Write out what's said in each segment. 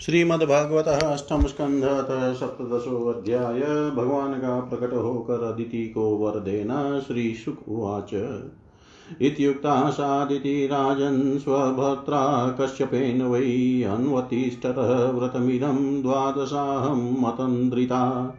श्रीमद्भागवत अष्टम स्कंध सप्तशो अध्याय भगवान का प्रकट होकर अदिति को वर देना श्री शुक उवाच। इत्युक्ता सादिति राजन् स्वभर्त्रा कश्यपेन वै अन्वतिष्ठतः व्रतमिदं द्वादशाहं मतन्द्रिता।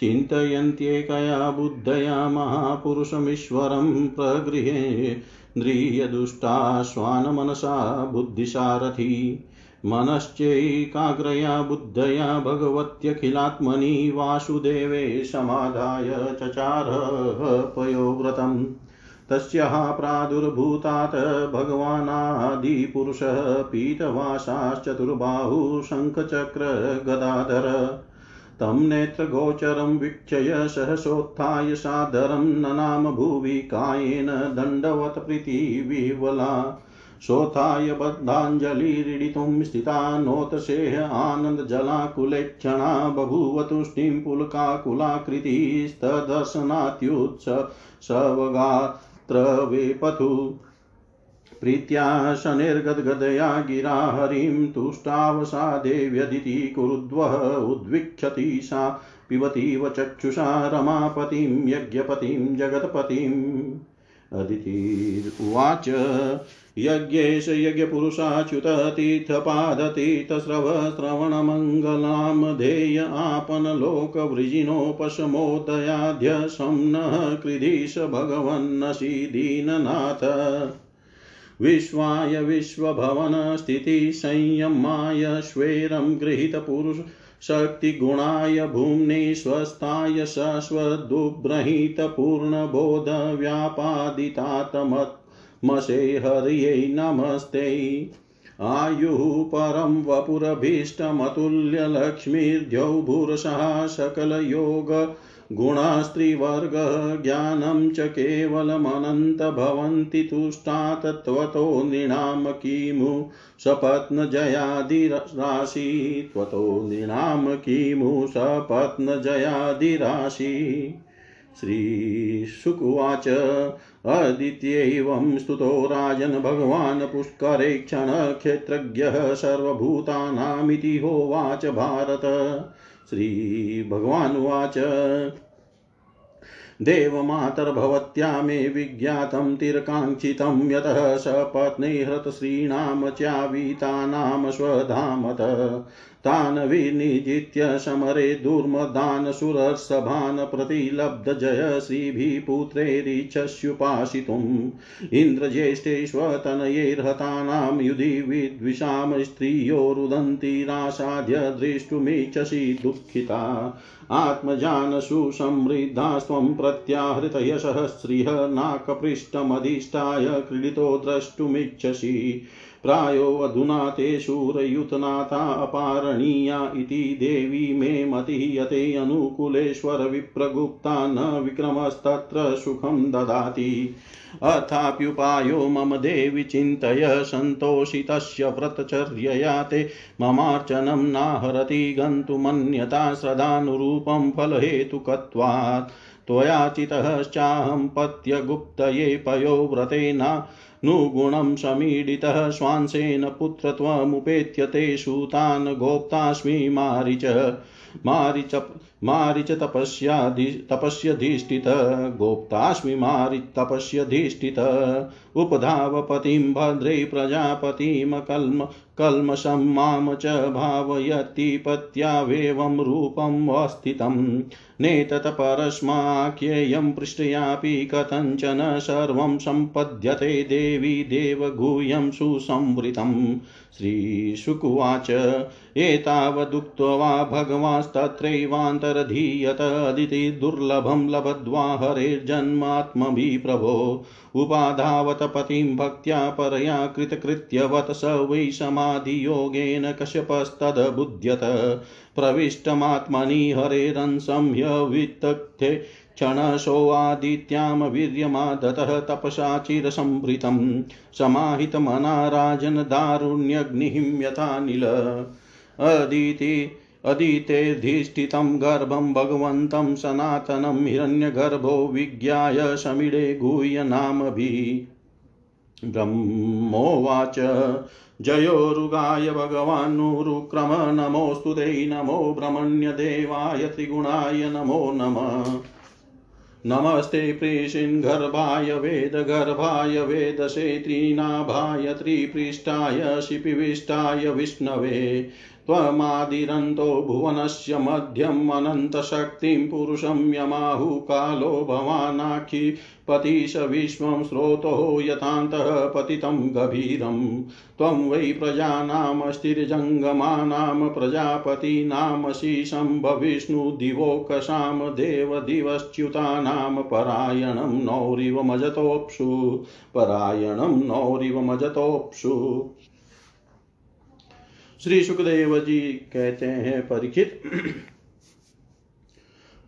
चिन्तयन्त्येकया बुद्धया महापुरुषमीश्वरं प्रगृहे न्द्रियदुष्टा श्वानमनसा बुद्धिसारथी। मनश्चैकाग्रया, बुद्धया, भगवत्यखिलात्मनि वासुदेवे समाधाय चचारः पयोव्रतम् तस्याः प्रादुर्भूतात् भगवानादिपुरुषः, पीतवासाश्चतुर्बाहुः, शङ्खचक्रगदाधर। तं नेत्रगोचरं वीक्षय, सहसोत्थाय, सादरं ननाम भुवि कायेन दण्डवत् प्रीतिविह्वला शोथाय बद्धाञ्जलिरीडितुं स्थिता नोतसेह आनन्दजलाकुलेक्षणा बभूव तुष्टिं पुलकाकुलाकृतिस्तदर्शनात्युत्सवगात्रवेपथु प्रीत्या शनैर्गद्गदया गिरा हरिं तुष्टावसा देव्यदिति कुरुद्वः उद्विक्षति सा पिबतीव चक्षुषा रमापतिं यज्ञपतिं जगत्पतिम् अदितिरुवाच यज्ञेश यज्ञपुरुषाच्युत तीर्थपादतीर्थस्रवश्रवणमङ्गलां धेय आपनलोकवृजिनोपशमोदयाद्य संनः कृधीश भगवन्नसि दीननाथ विश्वाय विश्वभवन स्थितिसंयमाय श्वेरं गृहीतपुरुष शक्तिगुणाय भूम्नि स्वस्थाय शश्वद्भुब्रहीतपूर्णबोधव्यापादितातमसे हर्यै नमस्ते। आयुः परं वपुरभीष्टमतुल्यलक्ष्मीर्द्यौ भूरशः सकलयोग गुणास्त्रिवर्गः ज्ञानं च केवलमनन्तभवन्ति तुष्टात् त्वतो नृणां किमु सपत्नजयादिराशि। त्वतो नृणां किमु सपत्नजयादिराशि। श्रीशुकुवाच अदित्यैवं स्तुतो राजन् भगवान् पुष्करे क्षणक्षेत्रज्ञः सर्वभूतानामिति होवाच भारत। श्रीभगवानुवाच। देवमातर्भवत्या मे विज्ञातं तिरकाङ्क्षितं यतः सपत्नीहृतश्रीणां च्यावीतानां स्वधामत। तान् विनिजित्य समरे दुर्मदान् सुरसभान् प्रतिलब्धजय श्रीभिः पुत्रैरिच्छस्युपासितुम् इन्द्रज्येष्ठेष्वतनयैर्हतानां युधि विद्विषां स्त्रियोरुदन्तीरासाद्य द्रष्टुमिच्छसि दुःखिता आत्मजानसु समृद्धास्त्वं प्रत्याहृतयशः श्रियः नाकपृष्ठमधिष्ठाय क्रीडितो द्रष्टुमिच्छसि प्रायो अधुना ते शूरयुतनाथा अपारणीया इति देवी मे मतिः यते अनुकूलेश्वर विप्रगुप्ता न विक्रमस्तत्र सुखं ददाति। अथाप्युपायो मम देवि चिन्तय सन्तोषितस्य व्रतचर्यया ते ममार्चनं नाहरति गन्तुमन्यता श्रद्धानुरूपं फलहेतुकत्वात्। त्वयाचितश्चाहं पत्यगुप्तये पयोव्रतेना नुगुणं समीडितः स्वांसेन पुत्रत्वमुपेत्य ते सूतान् गोप्तास्मि मारिच मारिच मारिच तपस्याधि तपस्यधिष्ठित, गोप्तास्मि मारिच तपस्यधिष्ठित, उपधावपतिं भद्रे प्रजापतिं कल्म कल्मषं माँ च भावयति पत्यावेवं रूपम् अस्थितं नेतत्परस्माख्येयं पृष्ठयापि कथञ्चन सर्वं सम्पद्यते देवी देवगूह्यं सुसंवृतं श्रीशुकुवाच। एतावदुक्त्वा भगवांस्तत्रैवान्तरधीयत अदितिदुर्लभं लभद्वा हरेर्जन्मात्मभिः प्रभो उपाधावत पतिं भक्त्या परया कृतकृत्यवत् स वै समाधियोगेन कश्यपस्तदबुध्यत। प्रविष्टमात्मनि हरेरंसंह्यवित्तथे क्षणशोऽदित्यां वीर्यमादतः तपसा चिरसंभृतं समाहितमना राजन् दारुण्यग्निं यथानिल अदिति अदितेऽधिष्ठितं गर्भं भगवन्तं सनातनं हिरण्यगर्भो विज्ञाय समिडे गुह्यनामभिः ब्रह्मोवाच, जयोरुगाय भगवानुरुक्रम नमोऽस्तु ते नमो ब्रह्मण्यदेवाय त्रिगुणाय नमो नमः। नमस्ते प्रेषिन्गर्भाय वेदगर्भाय वेदसे त्रीनाभाय त्रिपृष्ठाय शिपिविष्टाय विष्णवे। त्वमादिरन्तो भुवनस्य मध्यम् अनन्तशक्तिं पुरुषं यमाहु कालो भवानाखि पतिश विश्वं स्रोतो यथान्तः पतितं गभीरं। त्वं वै प्रजानामस्तिर्जङ्गमानां प्रजापतीनामसि शम्भविष्णुदिवोकसां देवदिवश्च्युतानां परायणं नौरिव मजतोऽप्सु। परायणं नौरिव मजतोऽप्सु। श्री सुखदेव जी कहते हैं परीक्षित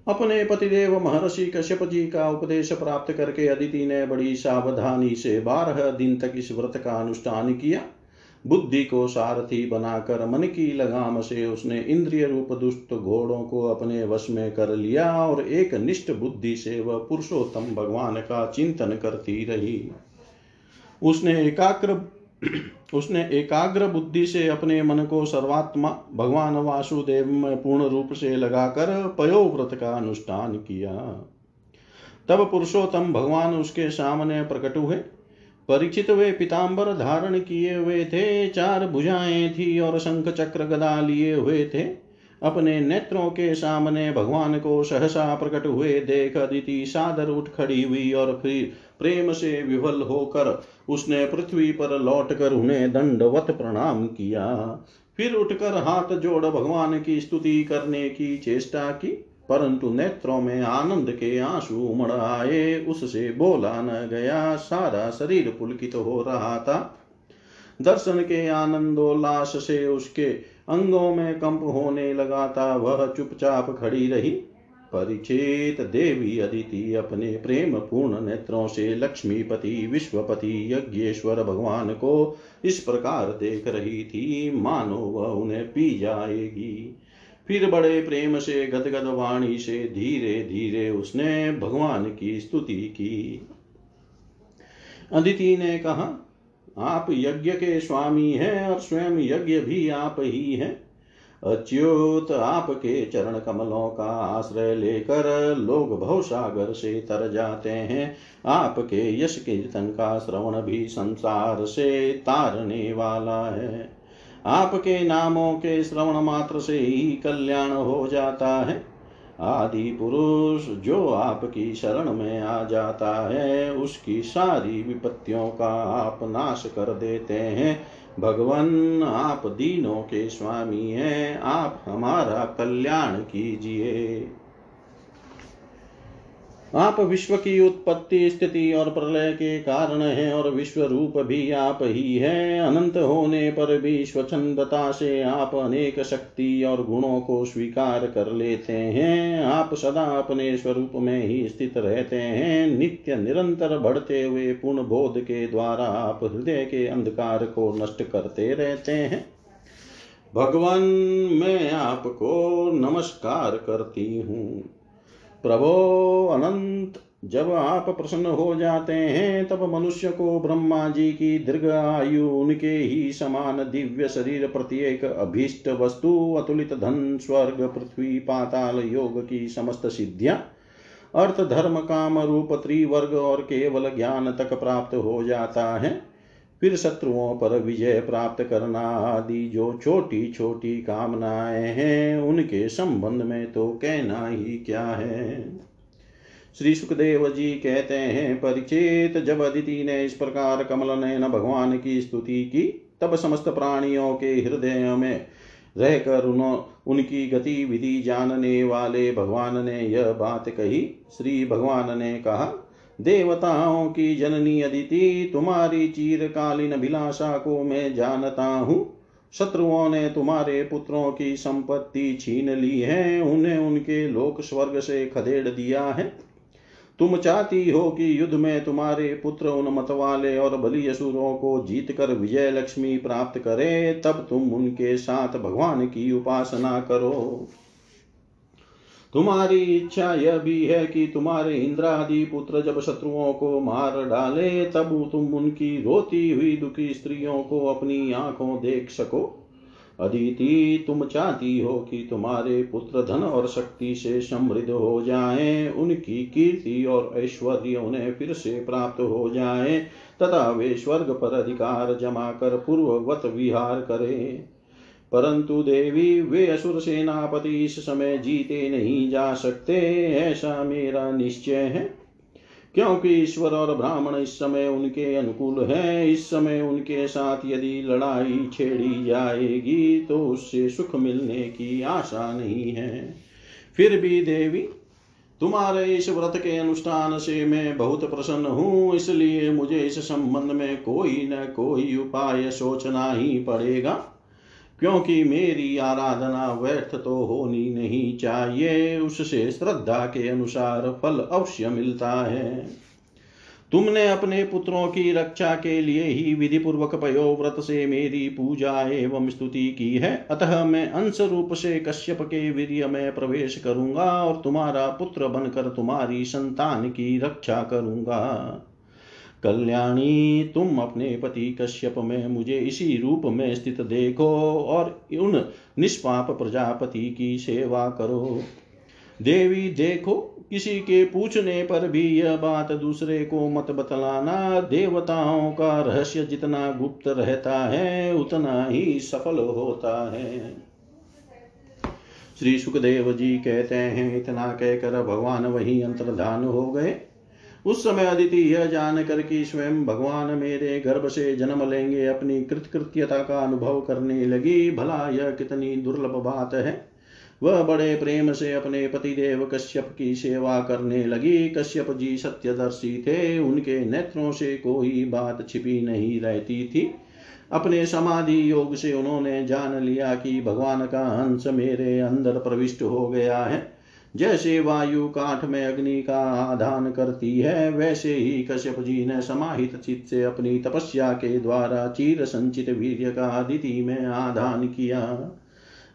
अपने पतिदेव महर्षि कश्यप जी का उपदेश प्राप्त करके अदिति ने बड़ी सावधानी से बारह दिन तक इस व्रत का अनुष्ठान किया। बुद्धि को सारथी बनाकर मन की लगाम से उसने इंद्रिय रूप दुष्ट घोड़ों को अपने वश में कर लिया और एक निष्ठ बुद्धि से वह पुरुषोत्तम भगवान का चिंतन करती रही। उसने एकाग्र उसने एकाग्र बुद्धि से अपने मन को सर्वात्मा, भगवान वासुदेव में पूर्ण रूप से लगाकर पयोव्रत का अनुष्ठान किया। तब पुरुषोत्तम भगवान उसके सामने प्रकट हुए। परिचित वे पिताम्बर धारण किए हुए थे, चार भुजाएँ थी और शंख चक्र गदा लिए हुए थे। अपने नेत्रों के सामने भगवान को सहसा प्रकट हुए देख अदिति सादर उठ खड़ी हुई और फिर प्रेम से विवल होकर उसने पृथ्वी पर लौटकर उन्हें दंडवत प्रणाम किया। फिर उठकर हाथ जोड़ भगवान की स्तुति करने की चेष्टा की, परंतु नेत्रों में आनंद के आँसू उमड़ आए। उससे बोला न गया, सारा शरीर पुलकित तो हो रहा था। दर्शन के आनंदोल्लास से उसके अंगों में कंप होने लगा था। वह चुपचाप खड़ी रही। परिचित देवी अदिति अपने प्रेम पूर्ण नेत्रों से लक्ष्मीपति, विश्वपति, यज्ञेश्वर भगवान को इस प्रकार देख रही थी। मानो वह उन्हें पी जाएगी। फिर बड़े प्रेम से, गदगद वाणी से धीरे धीरे उसने भगवान की स्तुति की। अदिति ने कहा आप यज्ञ के स्वामी हैं और स्वयं यज्ञ भी आप ही हैं। अच्युत आपके चरण कमलों का आश्रय लेकर लोग भवसागर से तर जाते हैं। आपके यश कीर्तन का श्रवण भी संसार से तारने वाला है। आपके नामों के श्रवण मात्र से ही कल्याण हो जाता है। आदि पुरुष जो आपकी शरण में आ जाता है, उसकी सारी विपत्तियों का आप नाश कर देते हैं। भगवान, आप दीनों के स्वामी हैं, आप हमारा कल्याण कीजिए। आप विश्व की उत्पत्ति, स्थिति और प्रलय के कारण हैं और विश्व रूप भी आप ही हैं। अनंत होने पर भी स्वच्छंदता से आप अनेक शक्ति और गुणों को स्वीकार कर लेते हैं। आप सदा अपने स्वरूप में ही स्थित रहते हैं। नित्य, निरंतर बढ़ते हुए पूर्ण बोध के द्वारा आप हृदय के अंधकार को नष्ट करते रहते हैं। भगवान, मैं आपको नमस्कार करती हूँ। प्रभो अनंत, जब आप प्रसन्न हो जाते हैं, तब मनुष्य को ब्रह्मा जी की दीर्घ आयु, उनके ही समान दिव्य शरीर प्रत्येक अभीष्ट वस्तु, अतुलित धन, स्वर्ग, पृथ्वी, पाताल, योग की समस्त सिद्धियाँ, अर्थ, धर्म, काम, रूप, त्रिवर्ग और केवल ज्ञान तक प्राप्त हो जाता है। फिर शत्रुओं पर विजय प्राप्त करना आदि जो छोटी छोटी कामनाएँ हैं, उनके संबंध में तो कहना ही क्या है? श्री सुखदेव जी कहते हैं, परिचित जब अदिति ने इस प्रकार कमल नयन भगवान की स्तुति की, तब समस्त प्राणियों के हृदय में रहकर उन्हों उनकी गतिविधि जानने वाले भगवान ने यह बात कही। श्री भगवान ने कहा देवताओं की जननी अदिति, तुम्हारी चीरकालीन अभिलाषा को मैं जानता हूँ। शत्रुओं ने तुम्हारे पुत्रों की संपत्ति छीन ली है, उन्हें उनके लोक स्वर्ग से खदेड़ दिया है। तुम चाहती हो कि युद्ध में तुम्हारे पुत्र उन मत वाले और बलि असुरों को जीत कर विजय लक्ष्मी प्राप्त करे, तब तुम उनके साथ भगवान की उपासना करो। तुम्हारी इच्छा यह भी है कि तुम्हारे इंद्रादि पुत्र जब शत्रुओं को मार डाले तब तुम उनकी रोती हुई दुखी स्त्रियों को अपनी आँखों देख सको। अदिति तुम चाहती हो कि तुम्हारे पुत्र धन और शक्ति से समृद्ध हो जाएँ, उनकी कीर्ति और ऐश्वर्य उन्हें फिर से प्राप्त हो जाए तथा वे स्वर्ग पर अधिकार जमा कर पूर्ववत विहार करें। परंतु देवी वे असुर सेनापति इस समय जीते नहीं जा सकते, ऐसा मेरा निश्चय है। क्योंकि ईश्वर और ब्राह्मण इस समय उनके अनुकूल हैं, इस समय उनके साथ यदि लड़ाई छेड़ी जाएगी तो उससे सुख मिलने की आशा नहीं है। फिर भी देवी, तुम्हारे इस व्रत के अनुष्ठान से मैं बहुत प्रसन्न हूँ, इसलिए मुझे इस संबंध में कोई न कोई उपाय सोचना ही पड़ेगा। क्योंकि मेरी आराधना व्यर्थ तो होनी नहीं चाहिए। उससे श्रद्धा के अनुसार फल अवश्य मिलता है। तुमने अपने पुत्रों की रक्षा के लिए ही विधि पूर्वक पयोव्रत से मेरी पूजा एवं स्तुति की है। अतः मैं अंश रूप से कश्यप के वीर्य में प्रवेश करूँगा और तुम्हारा पुत्र बनकर तुम्हारी संतान की रक्षा करूँगा। कल्याणी, तुम अपने पति कश्यप में मुझे इसी रूप में स्थित देखो और उन निष्पाप प्रजापति की सेवा करो। देवी, देखो, किसी के पूछने पर भी यह बात दूसरे को मत बतलाना। देवताओं का रहस्य जितना गुप्त रहता है, उतना ही सफल होता है। श्री सुखदेव जी कहते हैं, इतना कहकर भगवान वही अंतर्धान हो गए। उस समय अदिति यह जानकर कि स्वयं भगवान मेरे गर्भ से जन्म लेंगे, अपनी कृतकृत्यता का अनुभव करने लगी। भला यह कितनी दुर्लभ बात है। वह बड़े प्रेम से अपने पतिदेव कश्यप की सेवा करने लगी। कश्यप जी सत्यदर्शी थे, उनके नेत्रों से कोई बात छिपी नहीं रहती थी। अपने समाधि योग से उन्होंने जान लिया कि भगवान का अंश मेरे अंदर प्रविष्ट हो गया है। जैसे वायु काठ में अग्नि का आधान करती है, वैसे ही कश्यप जी ने समाहित चित्त से अपनी तपस्या के द्वारा चीर संचित वीर्य का अदिति में आधान किया।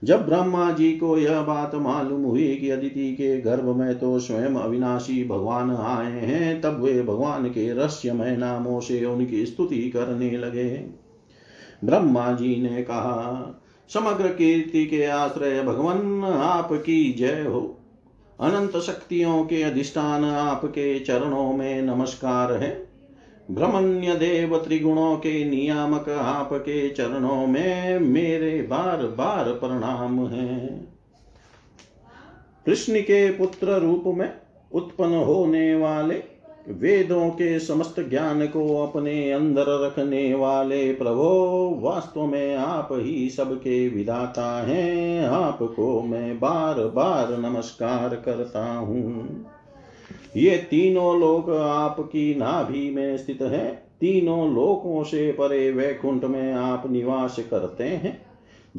जब ब्रह्मा जी को यह बात मालूम हुई कि अदिति के गर्भ में तो स्वयं अविनाशी भगवान आए हैं, तब वे भगवान के रहस्यमय नामों से उनकी स्तुति करने लगे। ब्रह्मा जी ने कहा, समग्र कीर्ति के आश्रय भगवान, आपकी जय हो। अनंत शक्तियों के अधिष्ठान आपके चरणों में नमस्कार है। भ्रमण्य देव त्रिगुणों के नियामक आपके चरणों में मेरे बार बार प्रणाम है। कृष्ण के पुत्र रूप में उत्पन्न होने वाले वेदों के समस्त ज्ञान को अपने अंदर रखने वाले प्रभो, वास्तव में आप ही सबके विदाता हैं। आपको मैं बार बार नमस्कार करता हूँ। ये तीनों लोक आपकी नाभि में स्थित है। तीनों लोकों से परे वैकुंठ में आप निवास करते हैं।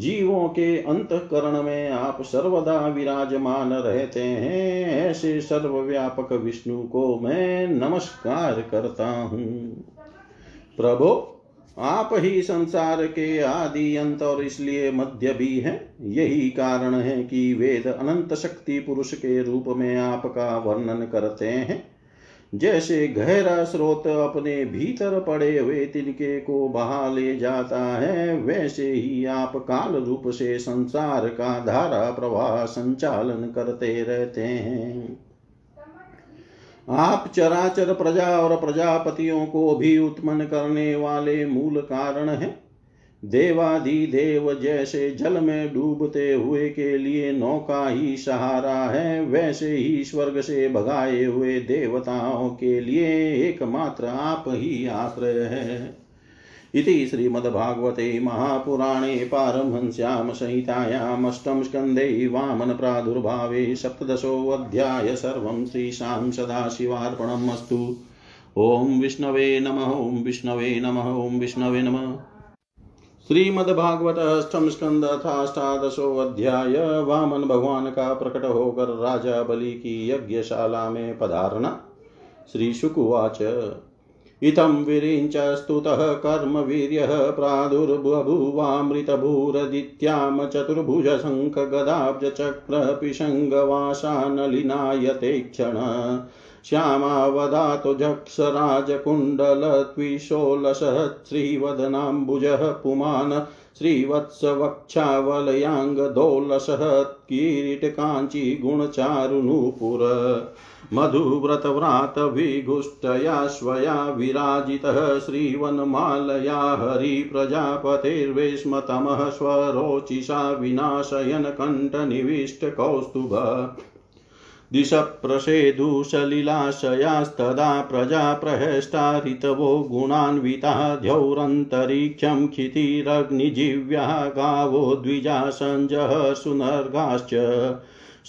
जीवों के अंतकरण में आप सर्वदा विराजमान रहते हैं। ऐसे सर्वव्यापक विष्णु को मैं नमस्कार करता हूँ। प्रभो, आप ही संसार के आदि अंत और इसलिए मध्य भी है। यही कारण है कि वेद अनंत शक्ति पुरुष के रूप में आपका वर्णन करते हैं। जैसे गहरा स्रोत अपने भीतर पड़े हुए तिनके को बहा ले जाता है, वैसे ही आप काल रूप से संसार का धारा प्रवाह संचालन करते रहते हैं। आप चराचर प्रजा और प्रजापतियों को भी उत्पन्न करने वाले मूल कारण हैं। देवाधिदेव जैसे जल में डूबते हुए के लिए नौका ही सहारा है, वैसे ही स्वर्ग से भगाए हुए देवताओं के लिए एकमात्र आप ही आश्रय है। इति श्रीमद्भागवते महापुराणे पारमहंस्यां संहितायामष्टं स्कन्धे वामनप्रादुर्भावे सप्तदशोऽध्याय सर्वं श्रीशां सदाशिवार्पणम् अस्तु। ॐ विष्णवे नमः, ॐ विष्णवे नमः, ॐ विष्णवे नमः। श्रीमद्भागवत अष्टम स्कंद अष्टादशो अध्याय वामन भगवान का प्रकट होकर राजा बलि की यज्ञशाला में पधारना श्री शुकुवाच इत्थं विरिञ्चस्तुतः कर्मवीर्यः प्रादुर्बभुवामृतभूरदित्यां चतुर्भुजशङ्खगदाब्जचक्रपिशङ्गवासानलिनायते क्षण श्यामावदातो जक्षराजकुण्डलत्विषोलसः श्रीवदनाम्बुजः पुमान् श्रीवत्सवक्षावलयाङ्गदोलसः किरीटकाञ्चीगुणचारुनूपुर मधुव्रतव्रातविगुष्टया स्वया विराजितः श्रीवनमालया हरिप्रजापतेर्वेश्मतमः स्वरोचिषा विनाशयन् कण्ठनिविष्टकौस्तुभ दिशप्रसेदुसलिलाशयास्तदा प्रजा प्रहष्टारितवो गुणान्विता द्यौरन्तरिक्षं क्षितिरग्निजीव्याः गावो द्विजा सञ्जः सुनर्गाश्च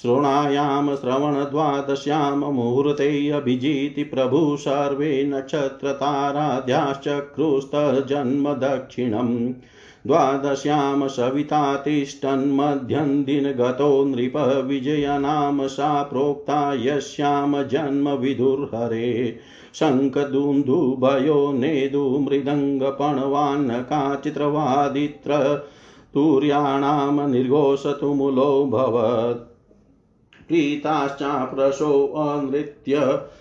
श्रोणायां श्रवणद्वादश्यां मुहूर्ते अभिजीति प्रभु, सर्वे नक्षत्रताराध्याश्चक्रुस्तजन्म द्वादश्यां सविता तिष्ठन्मध्यन्दिनगतो नृप विजयनाम सा प्रोक्ता यस्यां जन्म विदुर्हरे। शङ्खदुन्दुभयो नेदु मृदङ्गपणवान्नकाचित्रवादित्र तुर्याणां निर्घोषतुमुलोऽभवत् प्रीताश्चाप्रशोऽनृत्य गन्धर्वप्रवरा जगुतुष्टुर्वुमनुमूर्णयो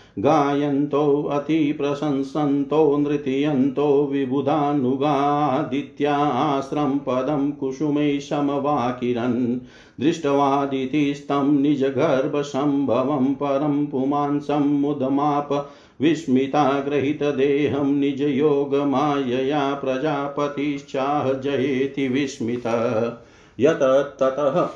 गायन्तो अतिप्रशंसन्तो नृत्यन्तो विबुधानुगादित्याश्रं पदं कुसुमै समवाकिरन् दृष्टवादितिस्तं निजगर्भसम्भवं परं पुमांसं मुदमाप विस्मिता गृहीतदेहं निजयोगमायया प्रजापतिश्चाह जयेति विस्मित। यत ततः,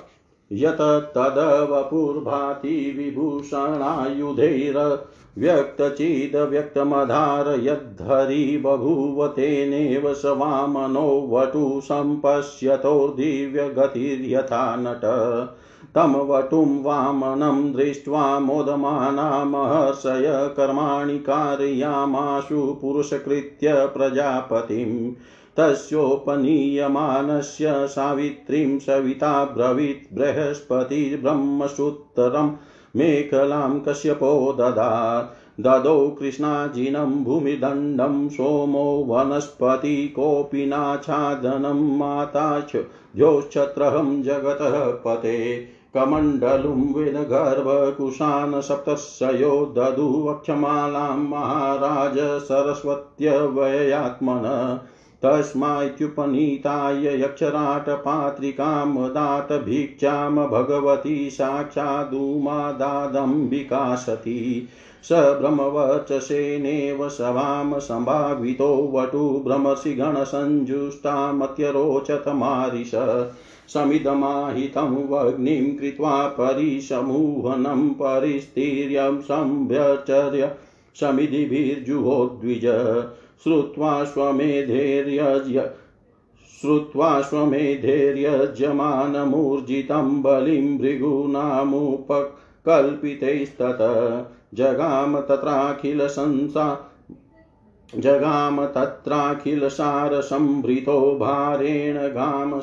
यत तदवपुर्भाति विभूषणायुधैर व्यक्तचिदव्यक्तमधार यद्धरि बभूव तेनेव स वामनो वटु सम्पश्यतोर्दिव्यगतिर्यथा नट तं वटुं वामनं दृष्ट्वा मोदमाना महर्षय कर्माणि कारयामाशु पुरुषकृत्य प्रजापतिम् तस्योपनीयमानस्य सावित्रीं सविता ब्रवीत् बृहस्पतिर्ब्रह्मसूत्रं मेखलां कश्यपो ददात् ददौ कृष्णाजिनं भूमिदण्डं, सोमो वनस्पति कोऽपि नाच्छादनं माताच ज्योश्छत्रहं जगतः पते। कमण्डलुं वेदगर्भकुशान् सप्तशयो ददु वक्षमालां महाराज सरस्वत्यवयात्मन तस्मात्युपनीताय यक्षराटपात्रिकां दात भिक्षां भगवती साक्षादुमादादम्बिका सती। स ब्रह्मवर्चसेनेव सभां सम्भावितो वटु भ्रमसि गणसञ्जुष्टामत्यरोचत मारिष समिदमाहितं वग्निं कृत्वा परिसमूहनं परिस्तीर्यं सम्भ्यचर्य समिधिभिर्जुहोद्विज। श्रुत्वा स्वमेधैर्यज श्रुत्वा स्वमेधैर्यजमानमूर्जितं बलिं भृगूनामुपकल्पितैस्तत। जगाम तत्राखिलसंसा, जगाम तत्राखिलसारसंभृतो भारेण गाम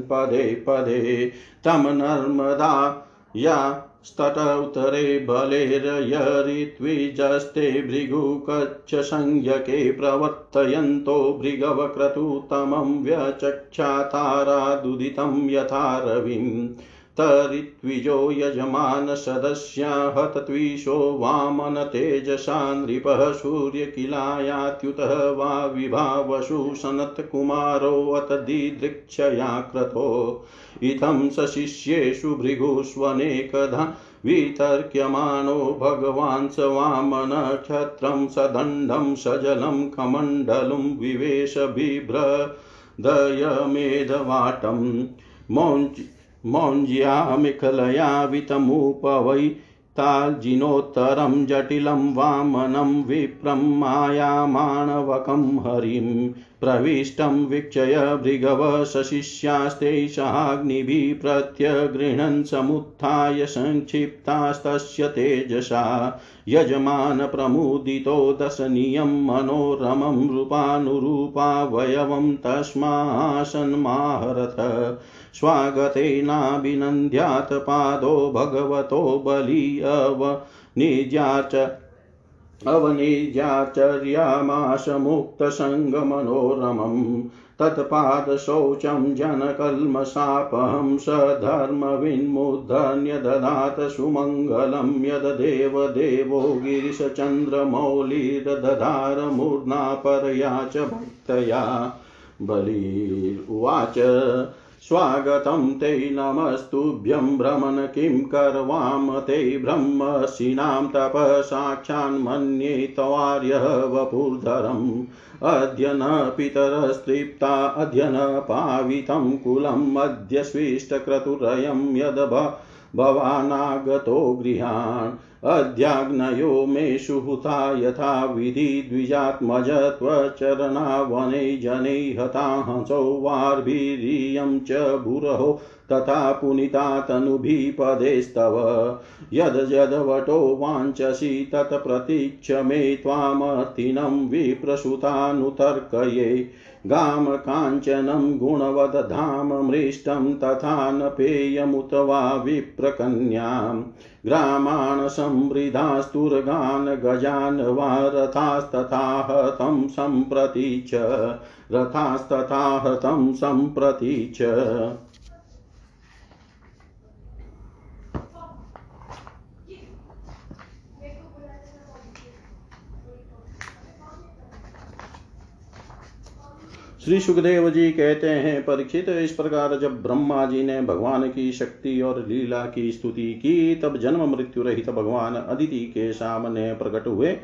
पदे पदे, तं नर्मदा या स्तटौतरे बलेर्यरित्विजस्ते भृगुकच्छसंज्ञके प्रवर्तयन्तो भृगवक्रतुतमं व्यचक्षातारादुदितं यथा रविम्। तरित्विजो यजमानसदस्या हतत्विषो वामन तेजसा नृपः सूर्यकिलायात्युतः वा विभावसु सनत्कुमारोऽत दिदृक्षया क्रतो। इत्थं सशिष्येषु भृगुष्वनेकधा वितर्क्यमाणो भगवान् स वामनक्षत्रं सदण्डं सजलं कमण्डलुं विवेश बिभ्रदयमेधवाटं मौञ्ज्यामिखलया वितमुपवै तार्जिनोत्तरं जटिलं वामनं विप्रं मायामाणवकं हरिं प्रविष्टं वीक्षय भृगव सशिष्यास्ते सहाग्निभिः प्रत्यगृह्णन् समुत्थाय संक्षिप्तास्तस्य तेजसा यजमानप्रमुदितो दशनीयं मनोरमं रूपानुरूपावयवं तस्मासन्माहरथ। स्वागतेनाभिनन्द्यात् पादो भगवतो बलि अव निजाच अवनिजाचर्यामाश मुक्तसङ्गमनोरमम् तत्पादशौचं जनकल्मषापहं सधर्मविन्मुद्धन्य ददात सुमङ्गलं यद्देवदेवो गिरिशचन्द्रमौलिर्दधारमूर्ध्ना परया च भक्तया बलिर्वाच स्वागतं ते नमस्तुभ्यं भ्रमण किं कर्वाम ते ब्रह्मशिनां तपसाक्षान्मन्ये तवार्यः वपुर्धरम् अद्य न पितरस्तृप्ता अद्य न पावितं कुलम् अद्य स्विष्टक्रतुरयं यद् भवानागतो गृहान्। अद्याग्नयो मे सुहुता यथा विधि द्विजात्मज त्वचरणावने जने हता हंसौ वार्भिरियं च भूरहो तथा पुनिता तनुभिः पदेस्तव यद् यद्वटो वाञ्छसि तत्प्रतीक्ष मे त्वामर्थिनं विप्रसुतानुतर्कये। गाम काञ्चनं गुणवदधाम मृष्टं तथा न पेयमुत वा विप्रकन्यां। ग्रामान् समृद्धास्तुर्गान् गजान् वा रथास्तथा हतं सम्प्रति च। रथास्तथा हतं सम्प्रति च। श्री सुखदेव जी कहते हैं, परीक्षित, इस प्रकार जब ब्रह्मा जी ने भगवान की शक्ति और लीला की स्तुति की, तब जन्म मृत्यु रहित भगवान अदिति के सामने प्रकट हुए।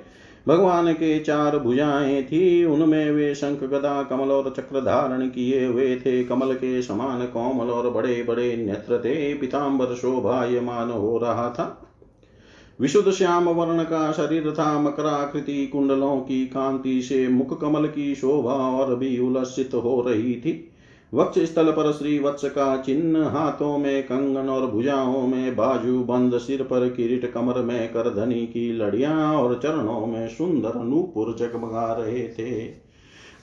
भगवान के चार भुजाएँ थी, उनमें वे शंख, गदा, कमल और चक्र धारण किए हुए थे। कमल के समान कोमल और बड़े बड़े नेत्र थे। पिताम्बर शोभायमान हो रहा था। विशुद्ध श्याम वर्ण का शरीर था, मकराकृति कुंडलों की कांति से मुख कमल की शोभा और भी उल्लसित हो रही थी। वक्ष स्थल पर श्री वत्स का चिन्ह हाथों में, कंगन और भुजाओं में, बाजू बंद सिर पर किरीट कमर में करधनी की लड़ियाँ और चरणों में सुंदर नूपुर जगमगा रहे थे।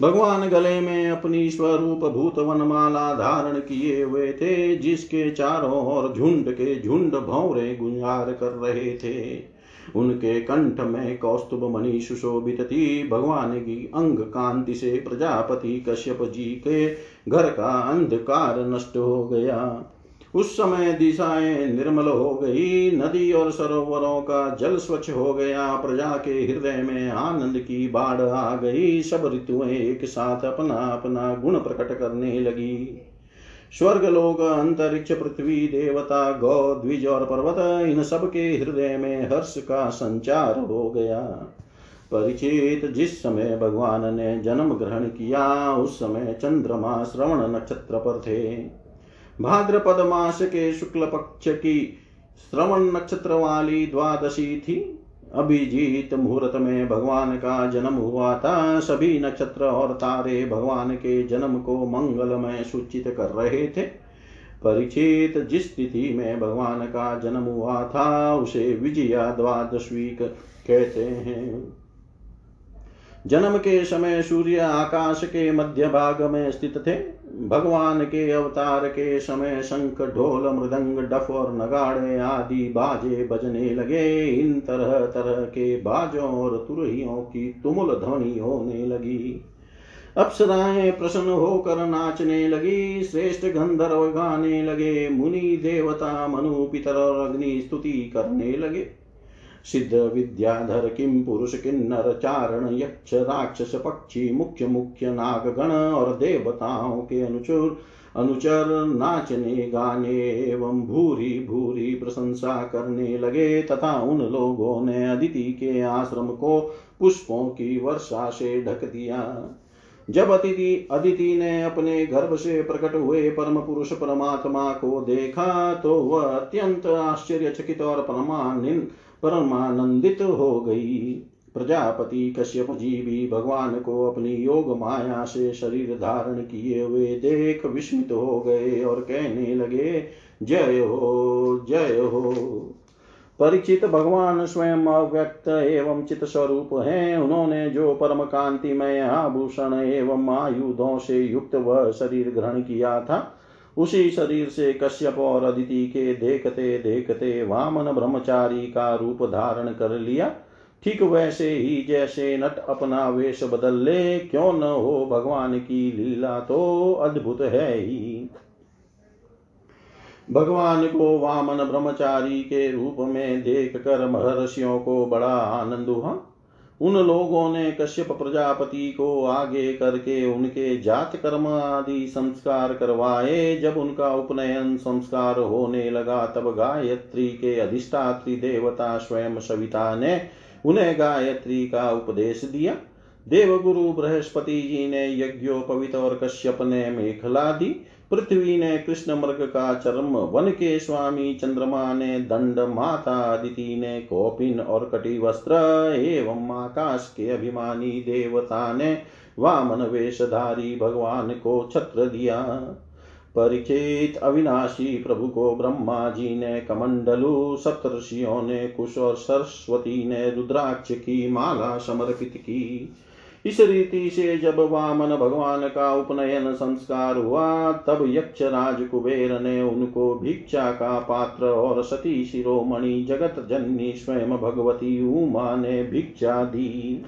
भगवान गले में अपनी स्वरूप भूत वनमाला धारण किए हुए थे, जिसके चारों ओर झुंड के झुंड भौरे गुंजार कर रहे थे। उनके कंठ में कौस्तुभ मणि सुशोभित थी। भगवान की अंग कांति से प्रजापति कश्यप जी के घर का अंधकार नष्ट हो गया। उस समय दिशाएँ निर्मल हो गई। नदी और सरोवरों का जल स्वच्छ हो गया। प्रजा के हृदय में आनंद की बाढ़ आ गई। सब ऋतुएँ एक साथ अपना अपना गुण प्रकट करने लगी। स्वर्ग लोक, अंतरिक्ष पृथ्वी, देवता गौ द्विज और पर्वत, इन सब के हृदय में हर्ष का संचार हो गया। परिचित जिस समय भगवान ने जन्म ग्रहण किया, उस समय चंद्रमा श्रवण नक्षत्र पर थे। भाद्रपद मास के शुक्ल पक्ष की श्रवण नक्षत्र वाली द्वादशी थी। अभिजीत मुहूर्त में भगवान का जन्म हुआ था। सभी नक्षत्र और तारे भगवान के जन्म को मंगलमय सूचित कर रहे थे। परीक्षित जिस तिथि में भगवान का जन्म हुआ था, उसे विजया द्वादशी कहते हैं। जन्म के समय सूर्य आकाश के मध्य भाग में स्थित थे भगवान के अवतार के समय शंख ढोल, मृदंग डफ और नगाड़े आदि बाजे बजने लगे। इन तरह तरह के बाजों और तुरहियों की तुमुल ध्वनि होने लगी। अप्सराएँ प्रसन्न होकर नाचने लगी, श्रेष्ठ गंधर्व गाने लगे, मुनि देवता मनु पितर और अग्नि स्तुति करने लगे। सिद्ध विद्याधर किम पुरुष किन्नर चारण यक्ष राक्षस पक्षी मुख्य मुख्य नागगण और देवताओं के अनुचुर अनुचर नाचने गाने एवं भूरी भूरी प्रशंसा करने लगे तथा उन लोगों ने अदिति के आश्रम को पुष्पों की वर्षा से ढक दिया। जब अतिथि, अदिति ने अपने गर्भ से प्रकट हुए परम पुरुष परमात्मा को देखा तो वह अत्यंत आश्चर्यचकित और परमानंद परमानंदित हो गई। प्रजापति कश्यप जी भी भगवान को अपनी योग माया से शरीर धारण किए हुए देख विस्मित हो गए और कहने लगे, जय हो जय हो। परिचित भगवान स्वयं अव्यक्त एवं चित स्वरूप है। उन्होंने जो परम कांतिमय आभूषण एवं आयुधों से युक्त वह शरीर ग्रहण किया था उसी शरीर से कश्यप और अदिति के देखते देखते वामन ब्रह्मचारी का रूप धारण कर लिया। ठीक वैसे ही जैसे नट अपना वेश बदल ले, क्यों न हो भगवान की लीला तो अद्भुत है ही। भगवान को वामन ब्रह्मचारी के रूप में देख कर महर्षियों को बड़ा आनंद हुआ। उन लोगों ने कश्यप प्रजापति को आगे करके उनके जात कर्म आदि संस्कार करवाए। जब उनका उपनयन संस्कार होने लगा, तब गायत्री के अधिष्ठात्री देवता स्वयं सविता ने उन्हें गायत्री का उपदेश दिया। देवगुरु बृहस्पति जी ने यज्ञोपवित और कश्यप ने मेखला दी। पृथ्वी ने कृष्ण मृग का चर्म वन के स्वामी चंद्रमा ने दंड माता अदिति ने कौपिन और कटी वस्त्र एवं आकाश के अभिमानी देवता ने वामन वेशधारी भगवान को छत्र दिया परिचित अविनाशी प्रभु को ब्रह्मा जी ने कमंडलु सप्तर्षियों ने कुश और सरस्वती ने रुद्राक्ष की माला समर्पित की इस रीति से जब वामन भगवान का उपनयन संस्कार हुआ, तब यक्ष राज कुबेर ने उनको भिक्षा का पात्र और सती शिरोमणि जगत जननी स्वयं भगवती उमा ने भिक्षा दी।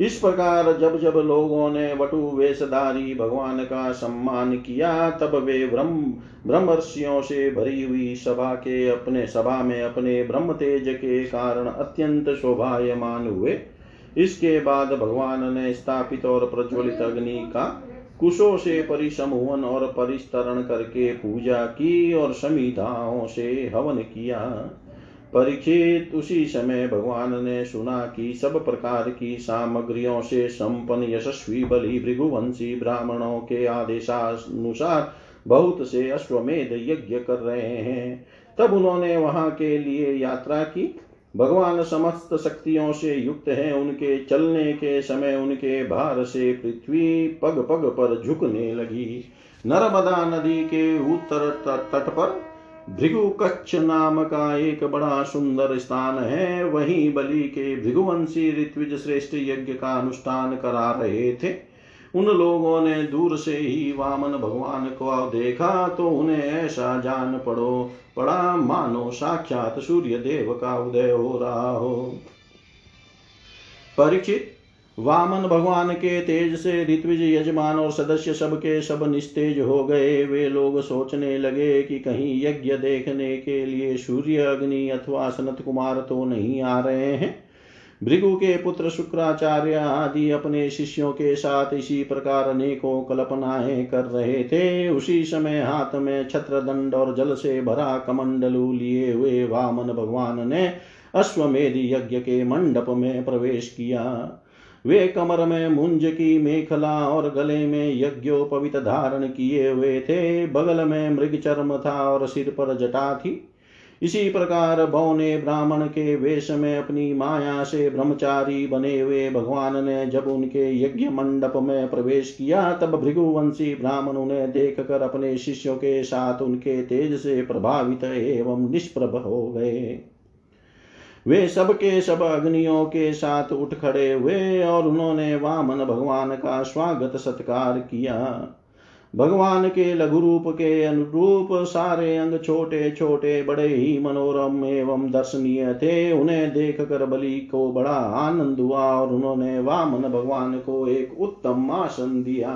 इस प्रकार जब जब लोगों ने वटु वेशधारी भगवान का सम्मान किया, तब वे ब्रह्म, ब्रह्मर्षियों से भरी हुई सभा के अपने सभा में अपने ब्रह्म तेज के कारण अत्यंत शोभायमान हुए। इसके बाद भगवान ने स्थापित और प्रज्वलित अग्नि का कुशों से परिसमूहन और परिस्तरण करके पूजा की और समिधाओं से हवन किया। परीक्षित उसी समय भगवान ने सुना कि सब प्रकार की सामग्रियों से संपन्न यशस्वी बलि भृगुवंशी ब्राह्मणों के आदेशानुसार बहुत से अश्वमेध यज्ञ कर रहे हैं। तब उन्होंने वहाँ के लिए यात्रा की। भगवान समस्त शक्तियों से युक्त है, उनके चलने के समय उनके भार से पृथ्वी पग पग पर झुकने लगी। नर्मदा नदी के उत्तर तट पर भृगु कच्छ नाम का एक बड़ा सुंदर स्थान है। वहीं बलि के भृगुवंशी ऋत्विज श्रेष्ठ यज्ञ का अनुष्ठान करा रहे थे। उन लोगों ने दूर से ही वामन भगवान को देखा तो उन्हें ऐसा जान पड़ो। पड़ा मानो साक्षात सूर्य देव का उदय हो रहा हो। परीक्षित, वामन भगवान के तेज से ऋत्विज यजमान और सदस्य सब के सब निस्तेज हो गए। वे लोग सोचने लगे कि कहीं यज्ञ देखने के लिए सूर्य, अग्नि अथवा सनत कुमार तो नहीं आ रहे हैं। भृगु के पुत्र शुक्राचार्य आदि अपने शिष्यों के साथ इसी प्रकार अनेकों कल्पनाएँ कर रहे थे। उसी समय हाथ में छत्र दंड और जल से भरा कमंडलू लिए हुए वामन भगवान ने अश्वमेध यज्ञ के मंडप में प्रवेश किया। वे कमर में मुंज की मेखला और गले में यज्ञोपवित धारण किए हुए थे। बगल में मृग चर्म था और सिर पर जटा थी। इसी प्रकार बौने ब्राह्मण के वेश में अपनी माया से ब्रह्मचारी बने हुए भगवान ने जब उनके यज्ञ मंडप में प्रवेश किया, तब भृगुवंशी ब्राह्मण उन्हें देख कर अपने शिष्यों के साथ उनके तेज से प्रभावित एवं निष्प्रभ हो गए। वे सब के सब अग्नियों के साथ उठ खड़े हुए और उन्होंने वामन भगवान का स्वागत सत्कार किया। भगवान के लघु रूप के अनुरूप सारे अंग छोटे छोटे बड़े ही मनोरम एवं दर्शनीय थे। उन्हें देख कर बलि को बड़ा आनंद हुआ और उन्होंने वामन भगवान को एक उत्तम आसन दिया।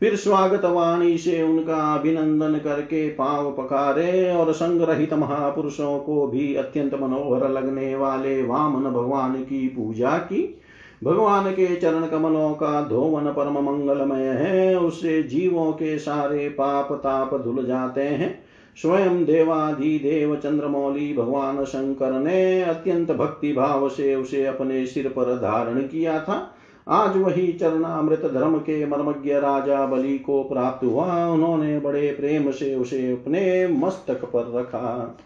फिर स्वागत वाणी से उनका अभिनंदन करके पाव पकारे और संग्रहित महापुरुषों को भी अत्यंत मनोहर लगने वाले वामन भगवान की पूजा की। भगवान के चरण कमलों का धोवन परम मंगलमय है, उससे जीवों के सारे पाप ताप धुल जाते हैं। स्वयं देवाधि देव चंद्रमौली भगवान शंकर ने अत्यंत भक्ति भाव से उसे अपने सिर पर धारण किया था। आज वही चरणामृत धर्म के मर्मज्ञ राजा बलि को प्राप्त हुआ। उन्होंने बड़े प्रेम से उसे अपने मस्तक पर रखा।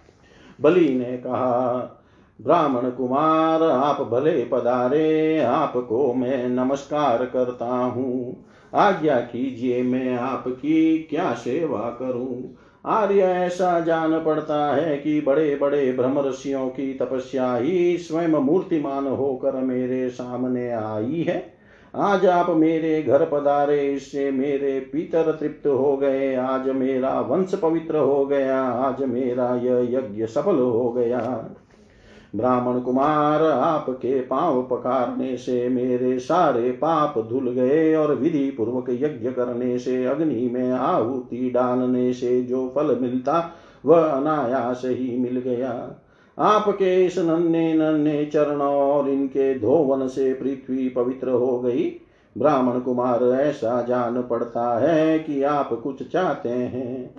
बलि ने कहा ब्राह्मण कुमार, आप भले पधारे, आपको मैं नमस्कार करता हूँ। आज्ञा कीजिए, मैं आपकी क्या सेवा करूँ? आर्य ऐसा जान पड़ता है कि बड़े बड़े ब्रह्मर्षियों की तपस्या ही स्वयं मूर्तिमान होकर मेरे सामने आई है। आज आप मेरे घर पधारे, इससे मेरे पितर तृप्त हो गए, आज मेरा वंश पवित्र हो गया, आज मेरा यह यज्ञ सफल हो गया। ब्राह्मण कुमार, आपके पाँव पकारने से मेरे सारे पाप धुल गए और विधि पूर्वक यज्ञ करने से, अग्नि में आहुति डालने से जो फल मिलता, वह अनायास ही मिल गया। आपके इस नन्हे नन्हे चरणों और इनके धोवन से पृथ्वी पवित्र हो गई। ब्राह्मण कुमार, ऐसा जान पड़ता है कि आप कुछ चाहते हैं।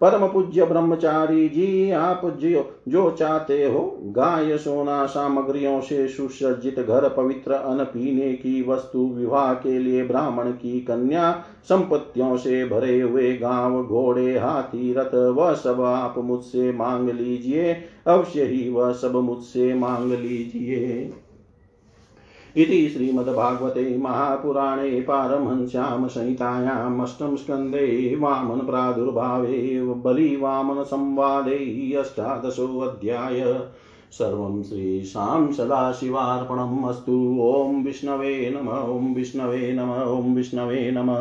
परम पूज्य ब्रह्मचारी जी, आप जो जो चाहते हो, गाय, सोना, सामग्रियों से सुसज्जित घर, पवित्र अन्न पीने की वस्तु, विवाह के लिए ब्राह्मण की कन्या, संपत्तियों से भरे हुए गाँव, घोड़े, हाथी, रथ, वह सब आप मुझसे मांग लीजिए, अवश्य ही वह सब मुझसे मांग लीजिए। इति श्रीमद्भागवते महापुराणे पारमहंस्यां संहितायाम् अष्टम स्कन्धे वामनप्रादुर्भावे बलिवामनसंवादे अष्टादशोऽध्याय। सर्वं श्रीशां सदाशिवार्पणम् अस्तु। ॐ विष्णवे नम, ॐ विष्णवे नम, ॐ विष्णवे नम।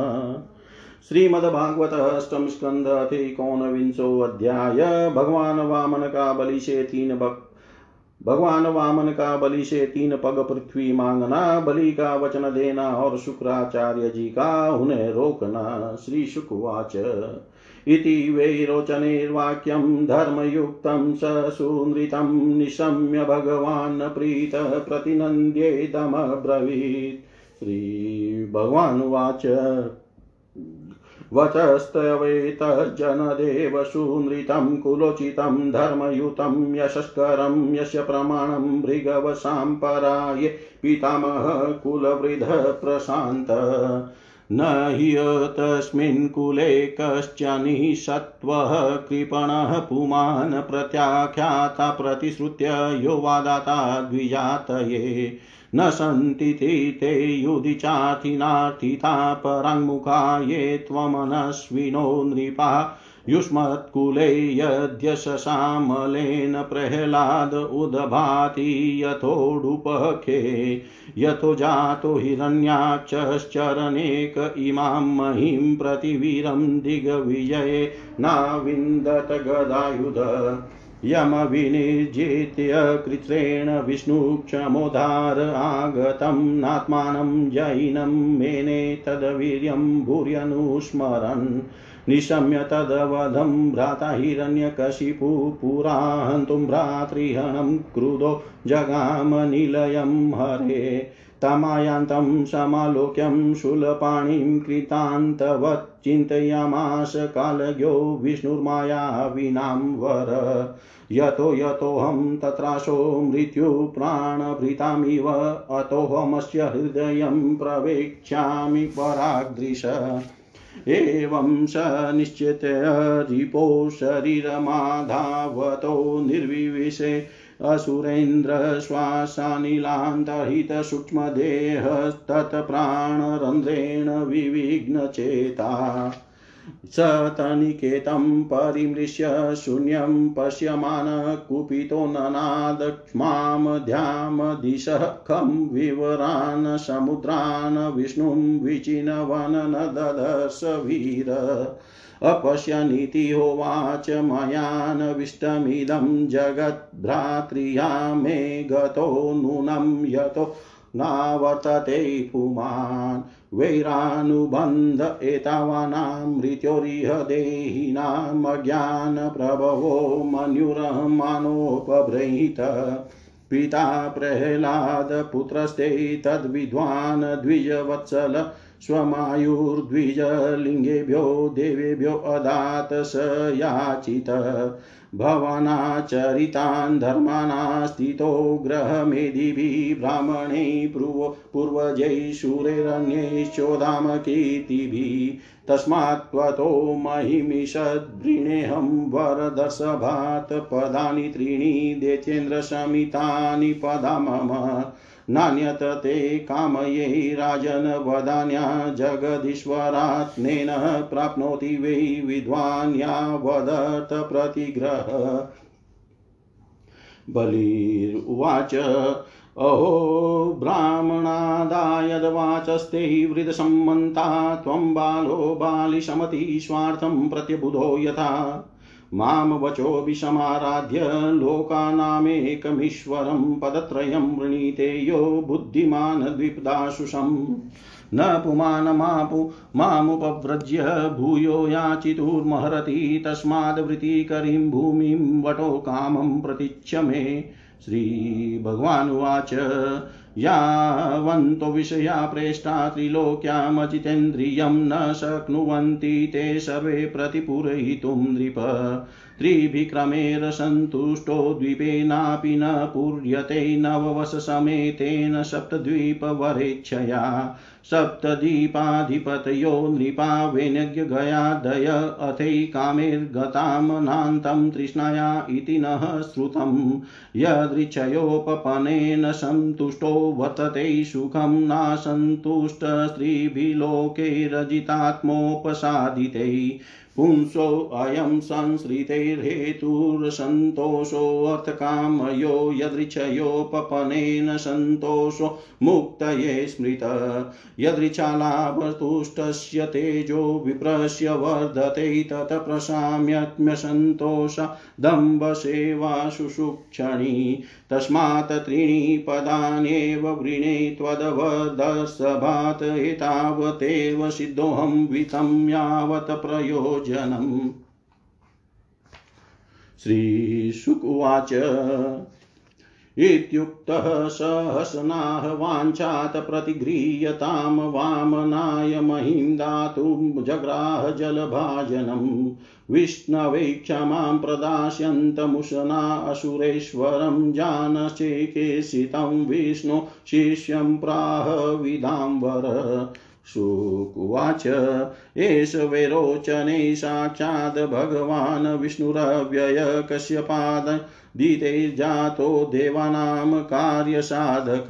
श्रीमद्भागवत अष्टम स्कंद अति कौनविंशो अध्याय भगवान का बलि तीन भक्त भगवान वामन का बलि से तीन पग पृथ्वी मांगना, बलि का वचन देना और शुक्राचार्य जी का उन्हें रोकना, श्री शुकवाच इति वैरोचनेर्वाक्यं धर्मयुक्तं स सुनृतं निशम्य भगवान् प्रीत प्रतिनन्द्येदमब्रवीत्। श्रीभगवानुवाच वचस्तवेतज्जनदेव सुनृतं कुलोचितं धर्मयुतं यशस्करं यस्य प्रमाणं भृगवशाम्पराय पितामह कुलवृधः प्रशान्त। न हि तस्मिन् कुले कश्चनिषत्वः कृपणः पुमान् प्रत्याख्याता प्रतिश्रुत्य यो वादाता द्विजातये। न सन्ति ते युधि चाथिनार्थिता पराङ्मुखा ये त्वमनस्विनो नृपा। युष्मत्कुले यद्यशशामलेन प्रह्लाद उदभाति यथोडुपखे, यथो जातो हिरण्याक्षश्चरनेक इमां महीं प्रतिवीरं दिग्विजये नाविन्दत गदायुध। यमविनिर्जित्य कृत्रेण विष्णुक्षमोदार आगतं नात्मानं जैनं मेने तद्वीर्यं भूर्यनुस्मरन्। निशम्य तदवधं भ्राता हिरण्यकशिपु पुरा हन्तुं भ्रातृहणं क्रुधो जगामनिलयं हरे। तमायान्तं समालोक्यं शूलपाणिं कृतान्तवत् चिन्तयामास कालज्ञो विष्णुर्मायाविनां वर। यतो यतोऽहं तत्राशो मृत्युप्राणभृतामिव अतोऽहमस्य हृदयं प्रवेक्ष्यामि पराग्दृश। एवं स निश्चित्य रिपो शरीरमाधावतो निर्विविशे असुरेन्द्रश्वासानिलान्तहितसूक्ष्मदेहस्तत्प्राणरन्ध्रेण विविघ्नचेता। स तनिकेतं परिमृश्य शून्यं पश्यमान कुपितो ननादक्ष्मां ध्यामदिशः खं विवरान् समुद्रान् विष्णुं विचिनवन् न ददर्श वीर अपश्यनीति होवाच मयानविष्टमिदं जगद्भ्रातृया मे गतो नूनं यतो नावर्तते पुमान्। वैरानुबन्ध एतावानां मृत्योरिह देहिनामज्ञानप्रभवो मन्युरहमानोपभृत पिता प्रह्लादपुत्रस्ते तद्विद्वान् द्विजवत्सल स्वमायुर्द्विजलिङ्गेभ्यो देवेभ्यो अदात स याचित भवनाचरितान् धर्मानास्थितो ग्रहमेधिभिः ब्राह्मणै पूर्व पूर्वजैः शूरैरन्यैश्चोदाम कीर्तिभिः तस्मात् त्वतो महिमिषद्वृणेऽहं वरदर्शभात्। पदानि त्रीणि दैत्येन्द्रशमितानि पदा मम। नान्यत ते कामयै राजन् वदान्या जगदीश्वरात्मेन प्राप्नोति वै विद्वान् यावदर्थ प्रतिग्रह। बलिर्वाच, अहो ब्राह्मणादायद्वाचस्ते वृदसम्मन्ता त्वं बालो बालिशमतीश्वार्थं प्रत्यबुधो यथा। माँ वचोऽभिसमाराध्य लोकानामेकमीश्वरं पदत्रयं वृणीते यो बुद्धिमान् द्विपदाशुषम् न पुमानमापु मामुपव्रज्य भूयो याचितुर्महरति तस्माद्वृत्तिकरीं भूमिं वटो कामं प्रतीच्य मे। श्रीभगवानुवाच। यावन्तो विषया प्रेष्टा त्रिलोक्यामजितेन्द्रियं न शक्नुवन्ति ते सर्वे प्रतिपूरयितुं नृप। त्रिभिक्रमेण सन्तुष्टो द्वीपेनापि न पूर्यते नववशसमेतेन सप्तद्वीपवरेच्छया। सप्तदीपाधिपतयो नृपा वेनज्ञगयादय अथे नान्तं तृष्णया इति नः श्रुतं। यदृच्छयोपपनेन सन्तुष्टो वर्तते सुखं नासन्तुष्टस्त्रीभिलोकैरजितात्मोपसादितै पुंसोऽयं संसृतैर्हेतुर्सन्तोषोऽर्थकामयो यदृच्छयोपपनेन सन्तोषो मुक्तये स्मृत। यदृच्छालाभतुष्टस्य तेजो विप्रस्य वर्धते तत प्रशाम्यत्म्यसन्तोष दम्भसेवाशुषुक्षणी। तस्मात् त्रीणि पदान्येव वृणे त्वदवदसभात् एतावदेव सिद्धोऽहं वितं यावत् प्रयोजनम् श्रीशुकुवाच। इत्युक्तः सहसनाः वाञ्छात् प्रतिगृह्यतां वामनाय महीं दातुं जग्राह जलभाजनम्। विष्णवे क्षमां प्रदास्यन्तमुशना असुरेश्वरं जानचेकेशितं विष्णु शिष्यं प्राह विदाम्बर। शुकुवाच। एष वैरोचने साक्षात् भगवान् विष्णुरव्यय कश्यपाद। दितैर्जातो देवानां कार्यसाधक।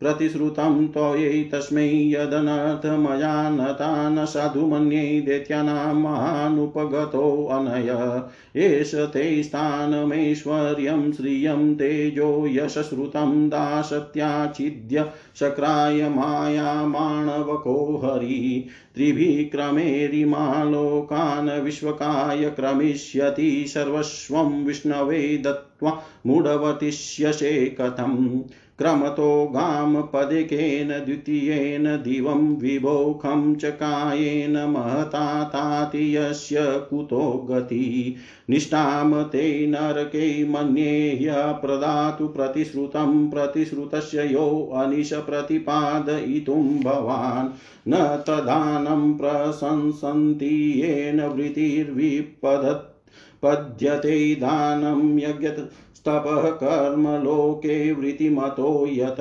प्रतिश्रुतं त्वयै तस्मै यदनर्थमया नता न साधु मन्ये दैत्यानां महानुपगतोऽनय एष ते स्थानमैश्वर्यं श्रियं तेजो यशश्रुतं दासत्याचिद्य शक्राय मायामाणवको हरि। त्रिभिः क्रमेरिमालोकान् विश्वकाय क्रमिष्यति सर्वस्वं विष्णवे दत्त्वा मूढवतिष्यसे कथम्। क्रमतो गामपदिकेन द्वितीयेन दिवं विभोखं च कायेन महता ताति यस्य कुतो गति। निष्ठां ते नरके मन्ये प्रदातु प्रतिश्रुतं, प्रतिश्रुतस्य यो अनिश प्रतिपादयितुं भवान्। न तदानं प्रशंसन्ति येन वृत्तिर्विपदत् पद्यते दानं यज्ञत् तपः कर्मलोके वृत्तिमतो यत।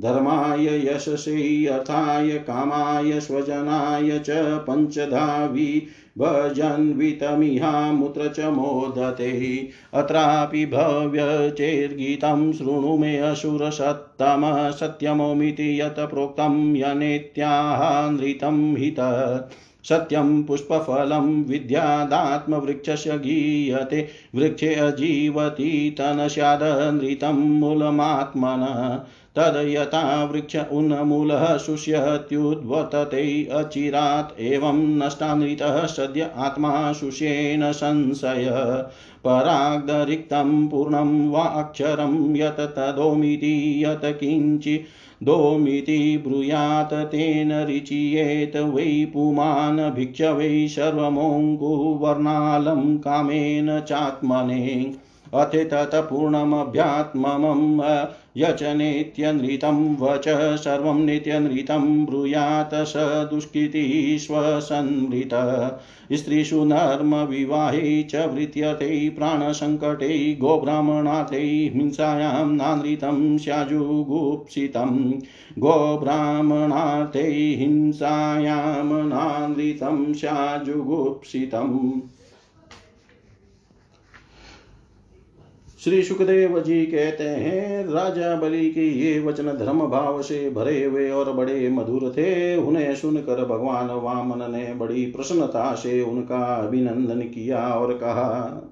धर्माय यशसे अर्थाय कामाय स्वजनाय च पञ्चधा वि भजन्वितमिहामुत्र च मोदते। अत्रापि भव्यचेर्गीतं शृणु मे असुरसत्तम सत्यमोमिति यत् प्रोक्तं यनेत्याह नृतं हि सत्यं पुष्पफलं विद्यादात्मवृक्षस्य गीयते, वृक्षे अजीवति तनस्यादनृतं मूलमात्मन। तद् यथा वृक्ष उन्मूलः शुष्यत्युद्वर्तते अचिरात् एवं नष्टानृतः सद्य आत्मा शुष्येन संशय। पराग्दरिक्तं पूर्णं वा अक्षरं यत् तदोमिति यत् किञ्चित् दोमिति ब्रूयात तेन रिचियेत वै पुमान् भिक्षवै सर्वमोङ्कुवर्णालं कामेन चात्मने। अथ पूर्णमभ्यात्ममम् यच नित्यनृतं वच सर्वं नित्यनृतं ब्रूयात् स दुष्कृतिष्वसन्मृत स्त्रीषु नर्मविवाहे च वृत्यते, प्राणसङ्कटे गोब्राह्मणाते हिंसायां नानृतं स्याजुगुप्सितं। गोब्राह्मणार्थे हिंसायां नानृतं स्याजुगुप्सितम् श्री सुखदेव जी कहते हैं, राजा बलि के ये वचन धर्म भाव से भरे हुए और बड़े मधुर थे। उन्हें सुनकर भगवान वामन ने बड़ी प्रसन्नता से उनका अभिनंदन किया और कहा,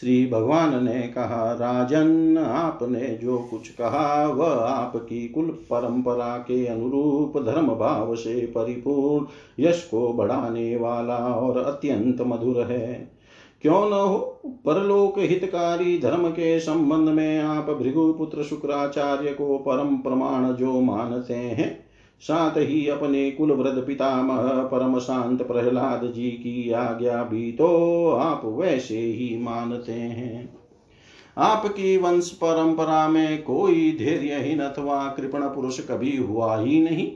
श्री भगवान ने कहा, राजन, आपने जो कुछ कहा, वह आपकी कुल परंपरा के अनुरूप धर्म भाव से परिपूर्ण, यश को बढ़ाने वाला और अत्यंत मधुर है। क्यों न हो? परलोक हितकारी धर्म के संबंध में आप भृगुपुत्र शुक्राचार्य को परम प्रमाण जो मानते हैं, साथ ही अपने कुल वृद्ध पितामह परम शांत प्रहलाद जी की आज्ञा भी तो आप वैसे ही मानते हैं। आपकी वंश परंपरा में कोई धैर्यहीन अथवा कृपण पुरुष कभी हुआ ही नहीं।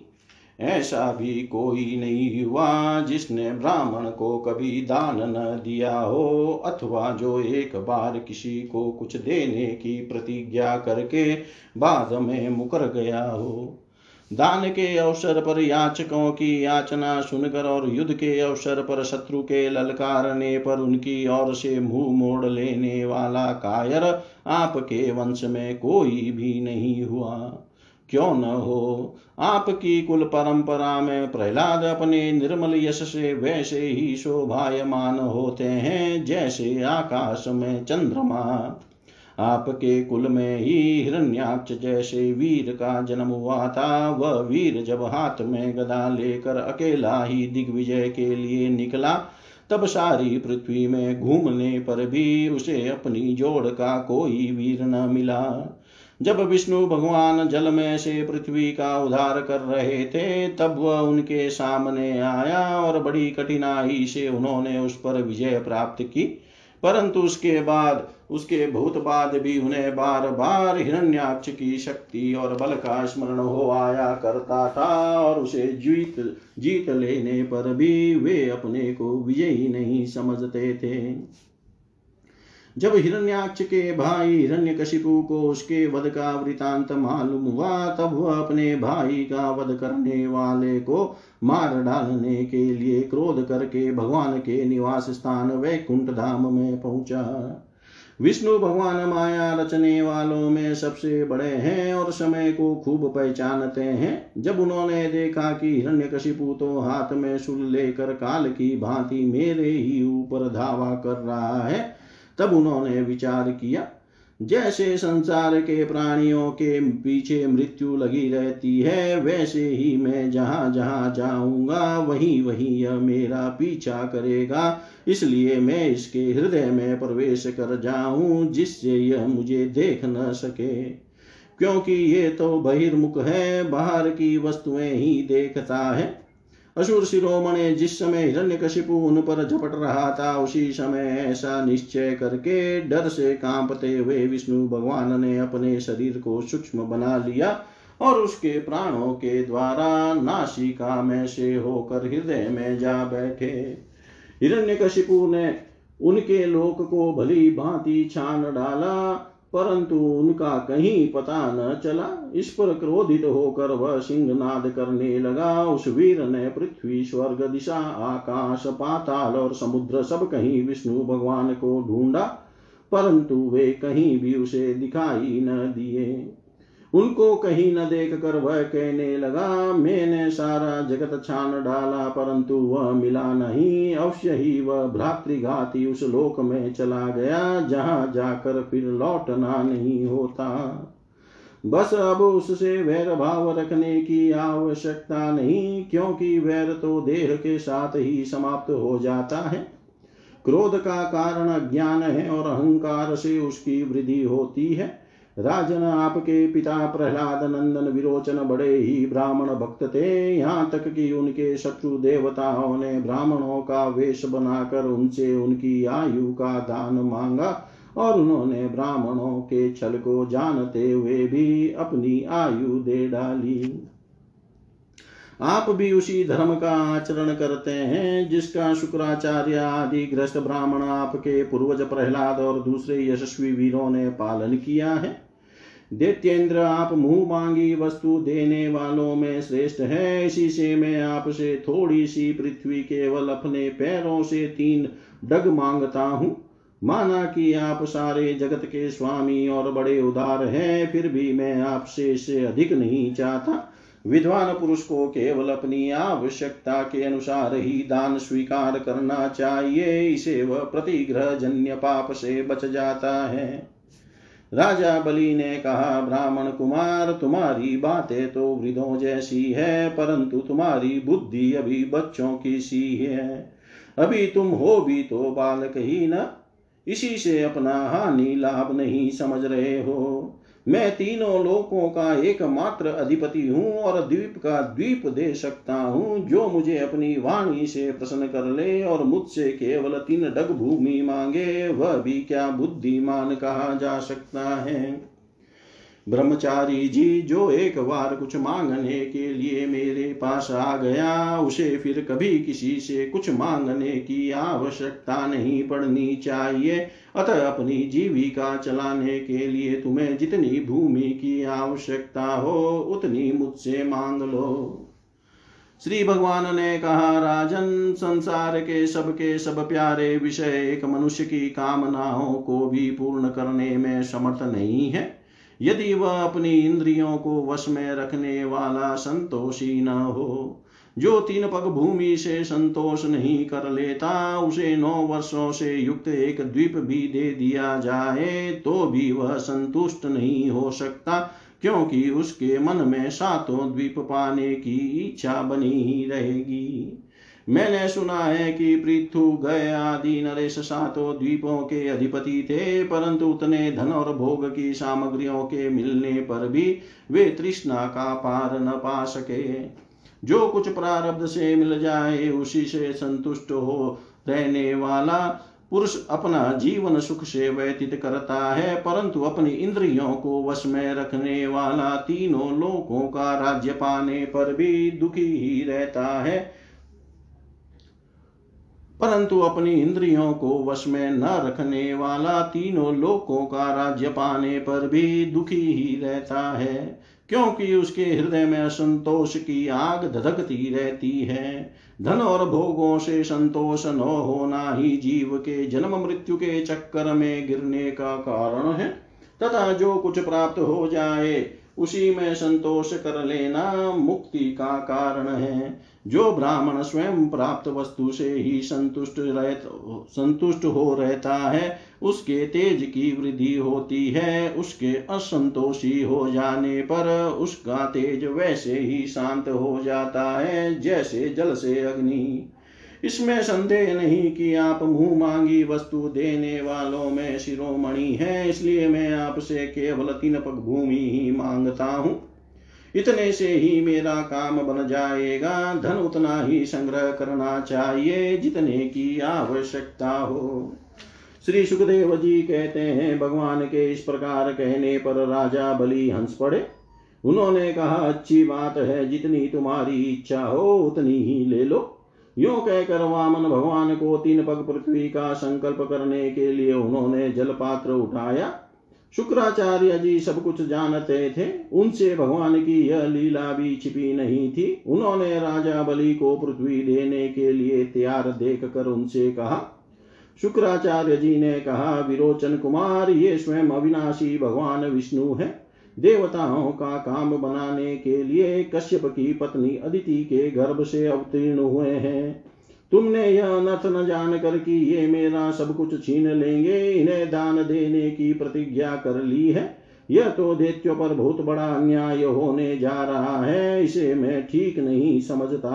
ऐसा भी कोई नहीं हुआ जिसने ब्राह्मण को कभी दान न दिया हो अथवा जो एक बार किसी को कुछ देने की प्रतिज्ञा करके बाद में मुकर गया हो। दान के अवसर पर याचकों की याचना सुनकर और युद्ध के अवसर पर शत्रु के ललकारने पर उनकी ओर से मुँह मोड़ लेने वाला कायर आपके वंश में कोई भी नहीं हुआ। क्यों न हो? आपकी कुल परंपरा में प्रहलाद अपने निर्मल यश से वैसे ही शोभायमान होते हैं, जैसे आकाश में चंद्रमा। आपके कुल में ही हिरण्याक्ष जैसे वीर का जन्म हुआ था, वह वीर जब हाथ में गदा लेकर अकेला ही दिग्विजय के लिए निकला, तब सारी पृथ्वी में घूमने पर भी उसे अपनी जोड़ का कोई वीर न मिला। जब विष्णु भगवान जल में से पृथ्वी का उद्धार कर रहे थे, तब वह उनके सामने आया और बड़ी कठिनाई से उन्होंने उस पर विजय प्राप्त की। परंतु उसके बाद, उसके भूत बाद भी उन्हें बार बार हिरण्याक्ष की शक्ति और बल का स्मरण हो आया करता था और उसे जीत जीत लेने पर भी वे अपने को विजयी नहीं समझते थे। जब हिरण्याक्ष के भाई हिरण्यकशिपु को उसके वध का वृतांत मालूम हुआ, तब वह अपने भाई का वध करने वाले को मार डालने के लिए क्रोध करके भगवान के निवास स्थान वैकुंठ धाम में पहुँचा। विष्णु भगवान माया रचने वालों में सबसे बड़े हैं और समय को खूब पहचानते हैं। जब उन्होंने देखा कि हिरण्यकशिपु तो हाथ में सुल लेकर काल की भांति मेरे ही ऊपर धावा कर रहा है तब उन्होंने विचार किया, जैसे संसार के प्राणियों के पीछे मृत्यु लगी रहती है, वैसे ही मैं जहाँ जहाँ जाऊँगा, वहीं वहीं यह मेरा पीछा करेगा। इसलिए मैं इसके हृदय में प्रवेश कर जाऊँ, जिससे यह मुझे देख न सके। क्योंकि ये तो बहिर्मुख है, बाहर की वस्तुएँ ही देखता है। असुर शिरोमणि जिस समय हिरण्यकशिपु उन पर झपट रहा था उसी समय ऐसा निश्चय करके डर से कांपते हुए विष्णु भगवान ने अपने शरीर को सूक्ष्म बना लिया और उसके प्राणों के द्वारा नासिका में से होकर हृदय में जा बैठे। हिरण्यकशिपु ने उनके लोक को भली भांति छान डाला परंतु उनका कहीं पता न चला, इस पर क्रोधित होकर वह सिंह नाद करने लगा। उस वीर ने पृथ्वी, स्वर्ग, दिशा, आकाश, पाताल और समुद्र सब कहीं विष्णु भगवान को ढूंढा, परंतु वे कहीं भी उसे दिखाई न दिए। उनको कहीं न देख कर वह कहने लगा, मैंने सारा जगत छान डाला, परंतु वह मिला नहीं। अवश्य ही वह भ्रातृघाती उस लोक में चला गया, जहाँ जाकर फिर लौटना नहीं होता। बस अब उससे वैर भाव रखने की आवश्यकता नहीं, क्योंकि वैर तो देह के साथ ही समाप्त हो जाता है। क्रोध का कारण अज्ञान है और अहंकार से उसकी वृद्धि होती है। राजन आपके पिता प्रहलाद नंदन विरोचन बड़े ही ब्राह्मण भक्त थे। यहाँ तक कि उनके शत्रु देवताओं ने ब्राह्मणों का वेश बनाकर उनसे उनकी आयु का दान मांगा और उन्होंने ब्राह्मणों के छल को जानते हुए भी अपनी आयु दे डाली। आप भी उसी धर्म का आचरण करते हैं, जिसका शुक्राचार्य आदि ग्रस्त ब्राह्मण आपके पूर्वज प्रहलाद और दूसरे यशस्वी वीरों ने पालन किया है। दैत्येंद्र, आप मुँह मांगी वस्तु देने वालों में श्रेष्ठ है। इसी से मैं आपसे थोड़ी सी पृथ्वी केवल अपने पैरों से तीन डग माँगता हूँ। माना कि आप सारे जगत के स्वामी और बड़े उदार हैं, फिर भी मैं आपसे इससे अधिक नहीं चाहता। विद्वान पुरुष को केवल अपनी आवश्यकता के अनुसार ही दान स्वीकार करना चाहिए, इसे वह प्रतिग्रह जन्य पाप से बच जाता है। राजा बलि ने कहा, ब्राह्मण कुमार, तुम्हारी बातें तो वृद्धों जैसी है, परंतु तुम्हारी बुद्धि अभी बच्चों की सी है। अभी तुम हो भी तो बालक ही न, इसी से अपना हानि लाभ नहीं समझ रहे हो। मैं तीनों लोकों का एकमात्र अधिपति हूँ और द्वीप का द्वीप दे सकता हूँ, जो मुझे अपनी वाणी से प्रसन्न कर ले और मुझसे केवल तीन डग भूमि मांगे, वह भी क्या बुद्धिमान कहा जा सकता है? ब्रह्मचारी जी जो एक बार कुछ मांगने के लिए मेरे पास आ गया, उसे फिर कभी किसी से कुछ मांगने की आवश्यकता नहीं पड़नी चाहिए। अतः अपनी जीविका चलाने के लिए तुम्हें जितनी भूमि की आवश्यकता हो, उतनी मुझसे मांग लो। श्री भगवान ने कहा, राजन, संसार के सबके सब प्यारे विषय एक मनुष्य की कामनाओं को भी पूर्ण करने में समर्थ नहीं है। यदि वह अपनी इंद्रियों को वश में रखने वाला संतोषी न हो, जो तीन पग भूमि से संतोष नहीं कर लेता, उसे नौ वर्षों से युक्त एक द्वीप भी दे दिया जाए तो भी वह संतुष्ट नहीं हो सकता, क्योंकि उसके मन में सातों द्वीप पाने की इच्छा बनी रहेगी। मैंने सुना है कि पृथु गय आदि नरेश सातों द्वीपों के अधिपति थे, परंतु उतने धन और भोग की सामग्रियों के मिलने पर भी वे तृष्णा का पार न पा सके। जो कुछ प्रारब्ध से मिल जाए, उसी से संतुष्ट हो रहने वाला पुरुष अपना जीवन सुख से व्यतीत करता है, परंतु अपनी इंद्रियों को वश में रखने वाला तीनों लोकों का राज्य पाने पर भी दुखी ही रहता है। परंतु अपनी इंद्रियों को वश में न रखने वाला तीनों लोकों का राज्य पाने पर भी दुखी ही रहता है, क्योंकि उसके हृदय में असंतोष की आग धधकती रहती है। धन और भोगों से संतोष न होना ही जीव के जन्म मृत्यु के चक्कर में गिरने का कारण है। तथा जो कुछ प्राप्त हो जाए उसी में संतोष कर लेना मुक्ति का कारण है। जो ब्राह्मण स्वयं प्राप्त वस्तु से ही संतुष्ट रह संतुष्ट हो रहता है, उसके तेज की वृद्धि होती है, उसके असंतोषी हो जाने पर उसका तेज वैसे ही शांत हो जाता है, जैसे जल से अग्नि। इसमें संदेह नहीं कि आप मुँह मांगी वस्तु देने वालों में शिरोमणि है, इसलिए मैं आपसे केवल तीन पग भूमि ही माँगता हूँ। इतने से ही मेरा काम बन जाएगा, धन उतना ही संग्रह करना चाहिए जितने की आवश्यकता हो। श्री सुखदेव जी कहते हैं, भगवान के इस प्रकार कहने पर राजा बलि हंस पड़े। उन्होंने कहा, अच्छी बात है, जितनी तुम्हारी इच्छा हो उतनी ही ले लो। यो कहकर वामन भगवान को तीन पग पृथ्वी का संकल्प करने के लिए उन्होंने जल पात्र उठाया। शुक्राचार्य जी सब कुछ जानते थे। उनसे भगवान की यह लीला भी छिपी नहीं थी। उन्होंने राजा बलि को पृथ्वी देने के लिए तैयार देख कर उनसे कहा। शुक्राचार्य जी ने कहा, विरोचन कुमार, ये स्वयं अविनाशी भगवान विष्णु है। देवताओं का काम बनाने के लिए कश्यप की पत्नी अदिति के गर्भ से अवतीर्ण हुए हैं। तुमने यह अनर्थ न जान कर कि ये मेरा सब कुछ छीन लेंगे, इन्हें दान देने की प्रतिज्ञा कर ली है। यह तो दैत्यों पर बहुत बड़ा अन्याय होने जा रहा है, इसे मैं ठीक नहीं समझता।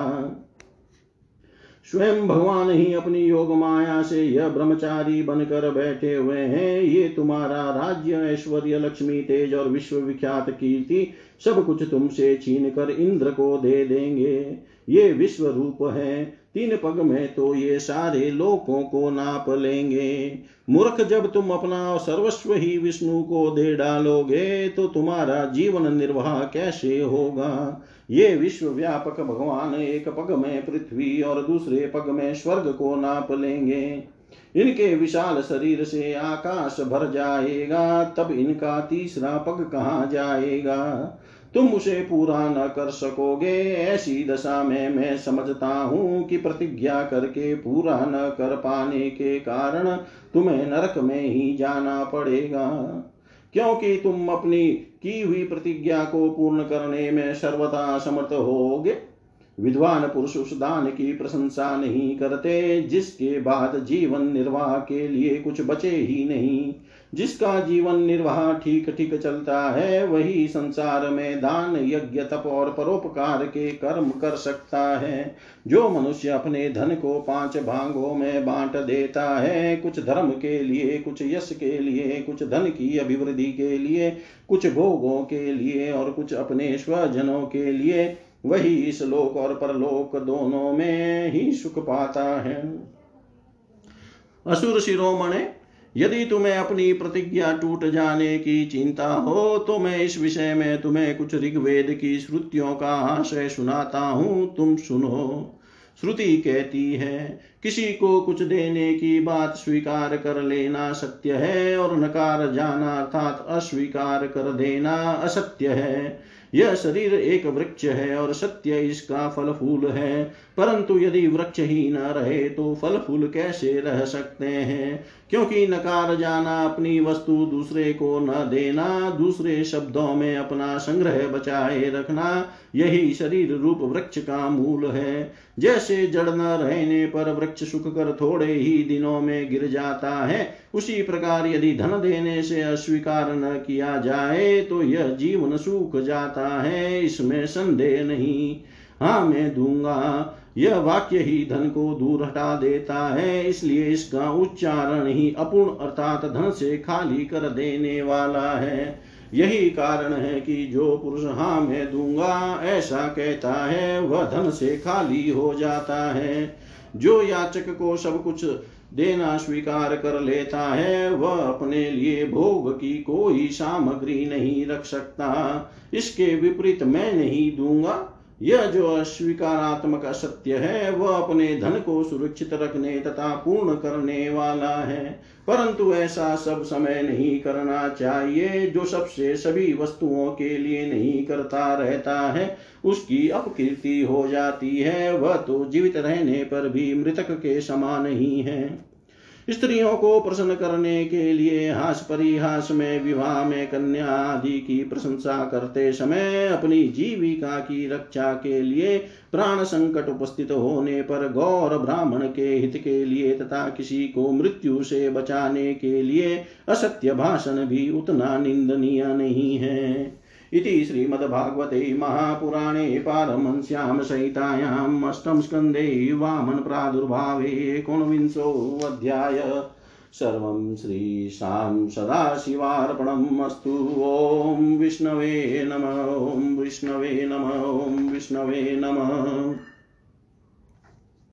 स्वयं भगवान ही अपनी योग माया से यह ब्रह्मचारी बनकर बैठे हुए हैं। ये तुम्हारा राज्य, ऐश्वर्य, लक्ष्मी, तेज और विश्व विख्यात कीर्ति सब कुछ तुमसे छीन कर इंद्र को दे देंगे। ये विश्व रूप है। तीन पग में तो ये सारे लोकों को नाप लेंगे। मूर्ख, जब तुम अपना सर्वस्व ही विष्णु को दे डालोगे तो तुम्हारा जीवन निर्वाह कैसे होगा? ये विश्व व्यापक भगवान एक पग में पृथ्वी और दूसरे पग में स्वर्ग को नाप लेंगे। इनके विशाल शरीर से आकाश भर जाएगा, तब इनका तीसरा पग कहाँ जाएगा? तुम उसे पूरा न कर सकोगे, ऐसी दशा में मैं समझता हूँ कि प्रतिज्ञा करके पूरा न कर पाने के कारण तुम्हें नरक में ही जाना पड़ेगा। क्योंकि तुम अपनी की हुई प्रतिज्ञा को पूर्ण करने में सर्वथा समर्थ होगे। विद्वान पुरुष उस दान की प्रशंसा नहीं करते, जिसके बाद जीवन निर्वाह के लिए कुछ बचे ही नहीं। जिसका जीवन निर्वाह ठीक ठीक चलता है, वही संसार में दान, यज्ञ, तप और परोपकार के कर्म कर सकता है। जो मनुष्य अपने धन को पाँच भागों में बांट देता है, कुछ धर्म के लिए, कुछ यश के लिए, कुछ धन की अभिवृद्धि के लिए, कुछ भोगों के लिए और कुछ अपने स्वजनों के लिए, वही इस लोक और परलोक दोनों में ही सुख पाता है। असुर शिरोमणे यदि तुम्हें अपनी प्रतिज्ञा टूट जाने की चिंता हो तो मैं इस विषय में तुम्हें कुछ ऋग्वेद की श्रुतियों का आशय सुनाता हूँ। तुम सुनो। श्रुति कहती है, किसी को कुछ देने की बात स्वीकार कर लेना सत्य है और नकार जाना अर्थात अस्वीकार कर देना असत्य है। यह शरीर एक वृक्ष है और सत्य इसका फल फूल है, परंतु यदि वृक्ष ही न रहे तो फल फूल कैसे रह सकते हैं? क्योंकि नकार जाना अपनी वस्तु दूसरे को न देना, दूसरे शब्दों में अपना संग्रह बचाए रखना, यही शरीर रूप वृक्ष का मूल है। जैसे जड़ न रहने पर वृक्ष सुख कर थोड़े ही दिनों में गिर जाता है, उसी प्रकार यदि धन देने से अस्वीकार न किया जाए तो यह जीवन सूख जाता है, इसमें संदेह नहीं। हाँ मैं दूँगा। यह वाक्य ही धन को दूर हटा देता है, इसलिए इसका उच्चारण ही अपूर्ण अर्थात धन से खाली कर देने वाला है। यही कारण है कि जो पुरुष हाँ मैं दूँगा, ऐसा कहता है, वह धन से खाली हो जाता है। जो याचक को सब कुछ देना स्वीकार कर लेता है, वह अपने लिए भोग की कोई सामग्री नहीं रख सकता। इसके विपरीत मैं नहीं दूँगा यह जो अस्वीकारात्मक असत्य है, वह अपने धन को सुरक्षित रखने तथा पूर्ण करने वाला है। परंतु ऐसा सब समय नहीं करना चाहिए, जो सबसे सभी वस्तुओं के लिए नहीं करता रहता है, उसकी अपकीर्ति हो जाती है। वह तो जीवित रहने पर भी मृतक के समान ही है। स्त्रियों को प्रसन्न करने के लिए हास परिहास में, विवाह में कन्या आदि की प्रशंसा करते समय अपनी जीविका की रक्षा के लिए प्राण संकट उपस्थित होने पर गौर ब्राह्मण के हित के लिए तथा किसी को मृत्यु से बचाने के लिए असत्य भाषण भी उतना निंदनीय नहीं है। इति श्रीमद्भागवते महापुराणे पारमंस्यां संहितायाम् अष्टम स्कन्धे वामनप्रादुर्भावे एकोनविंशोऽध्याय। सर्वं श्रीशां सदाशिवार्पणम् अस्तु। ॐ विष्णवे नम। ॐ विष्णवे नम। विष्णवे नमः।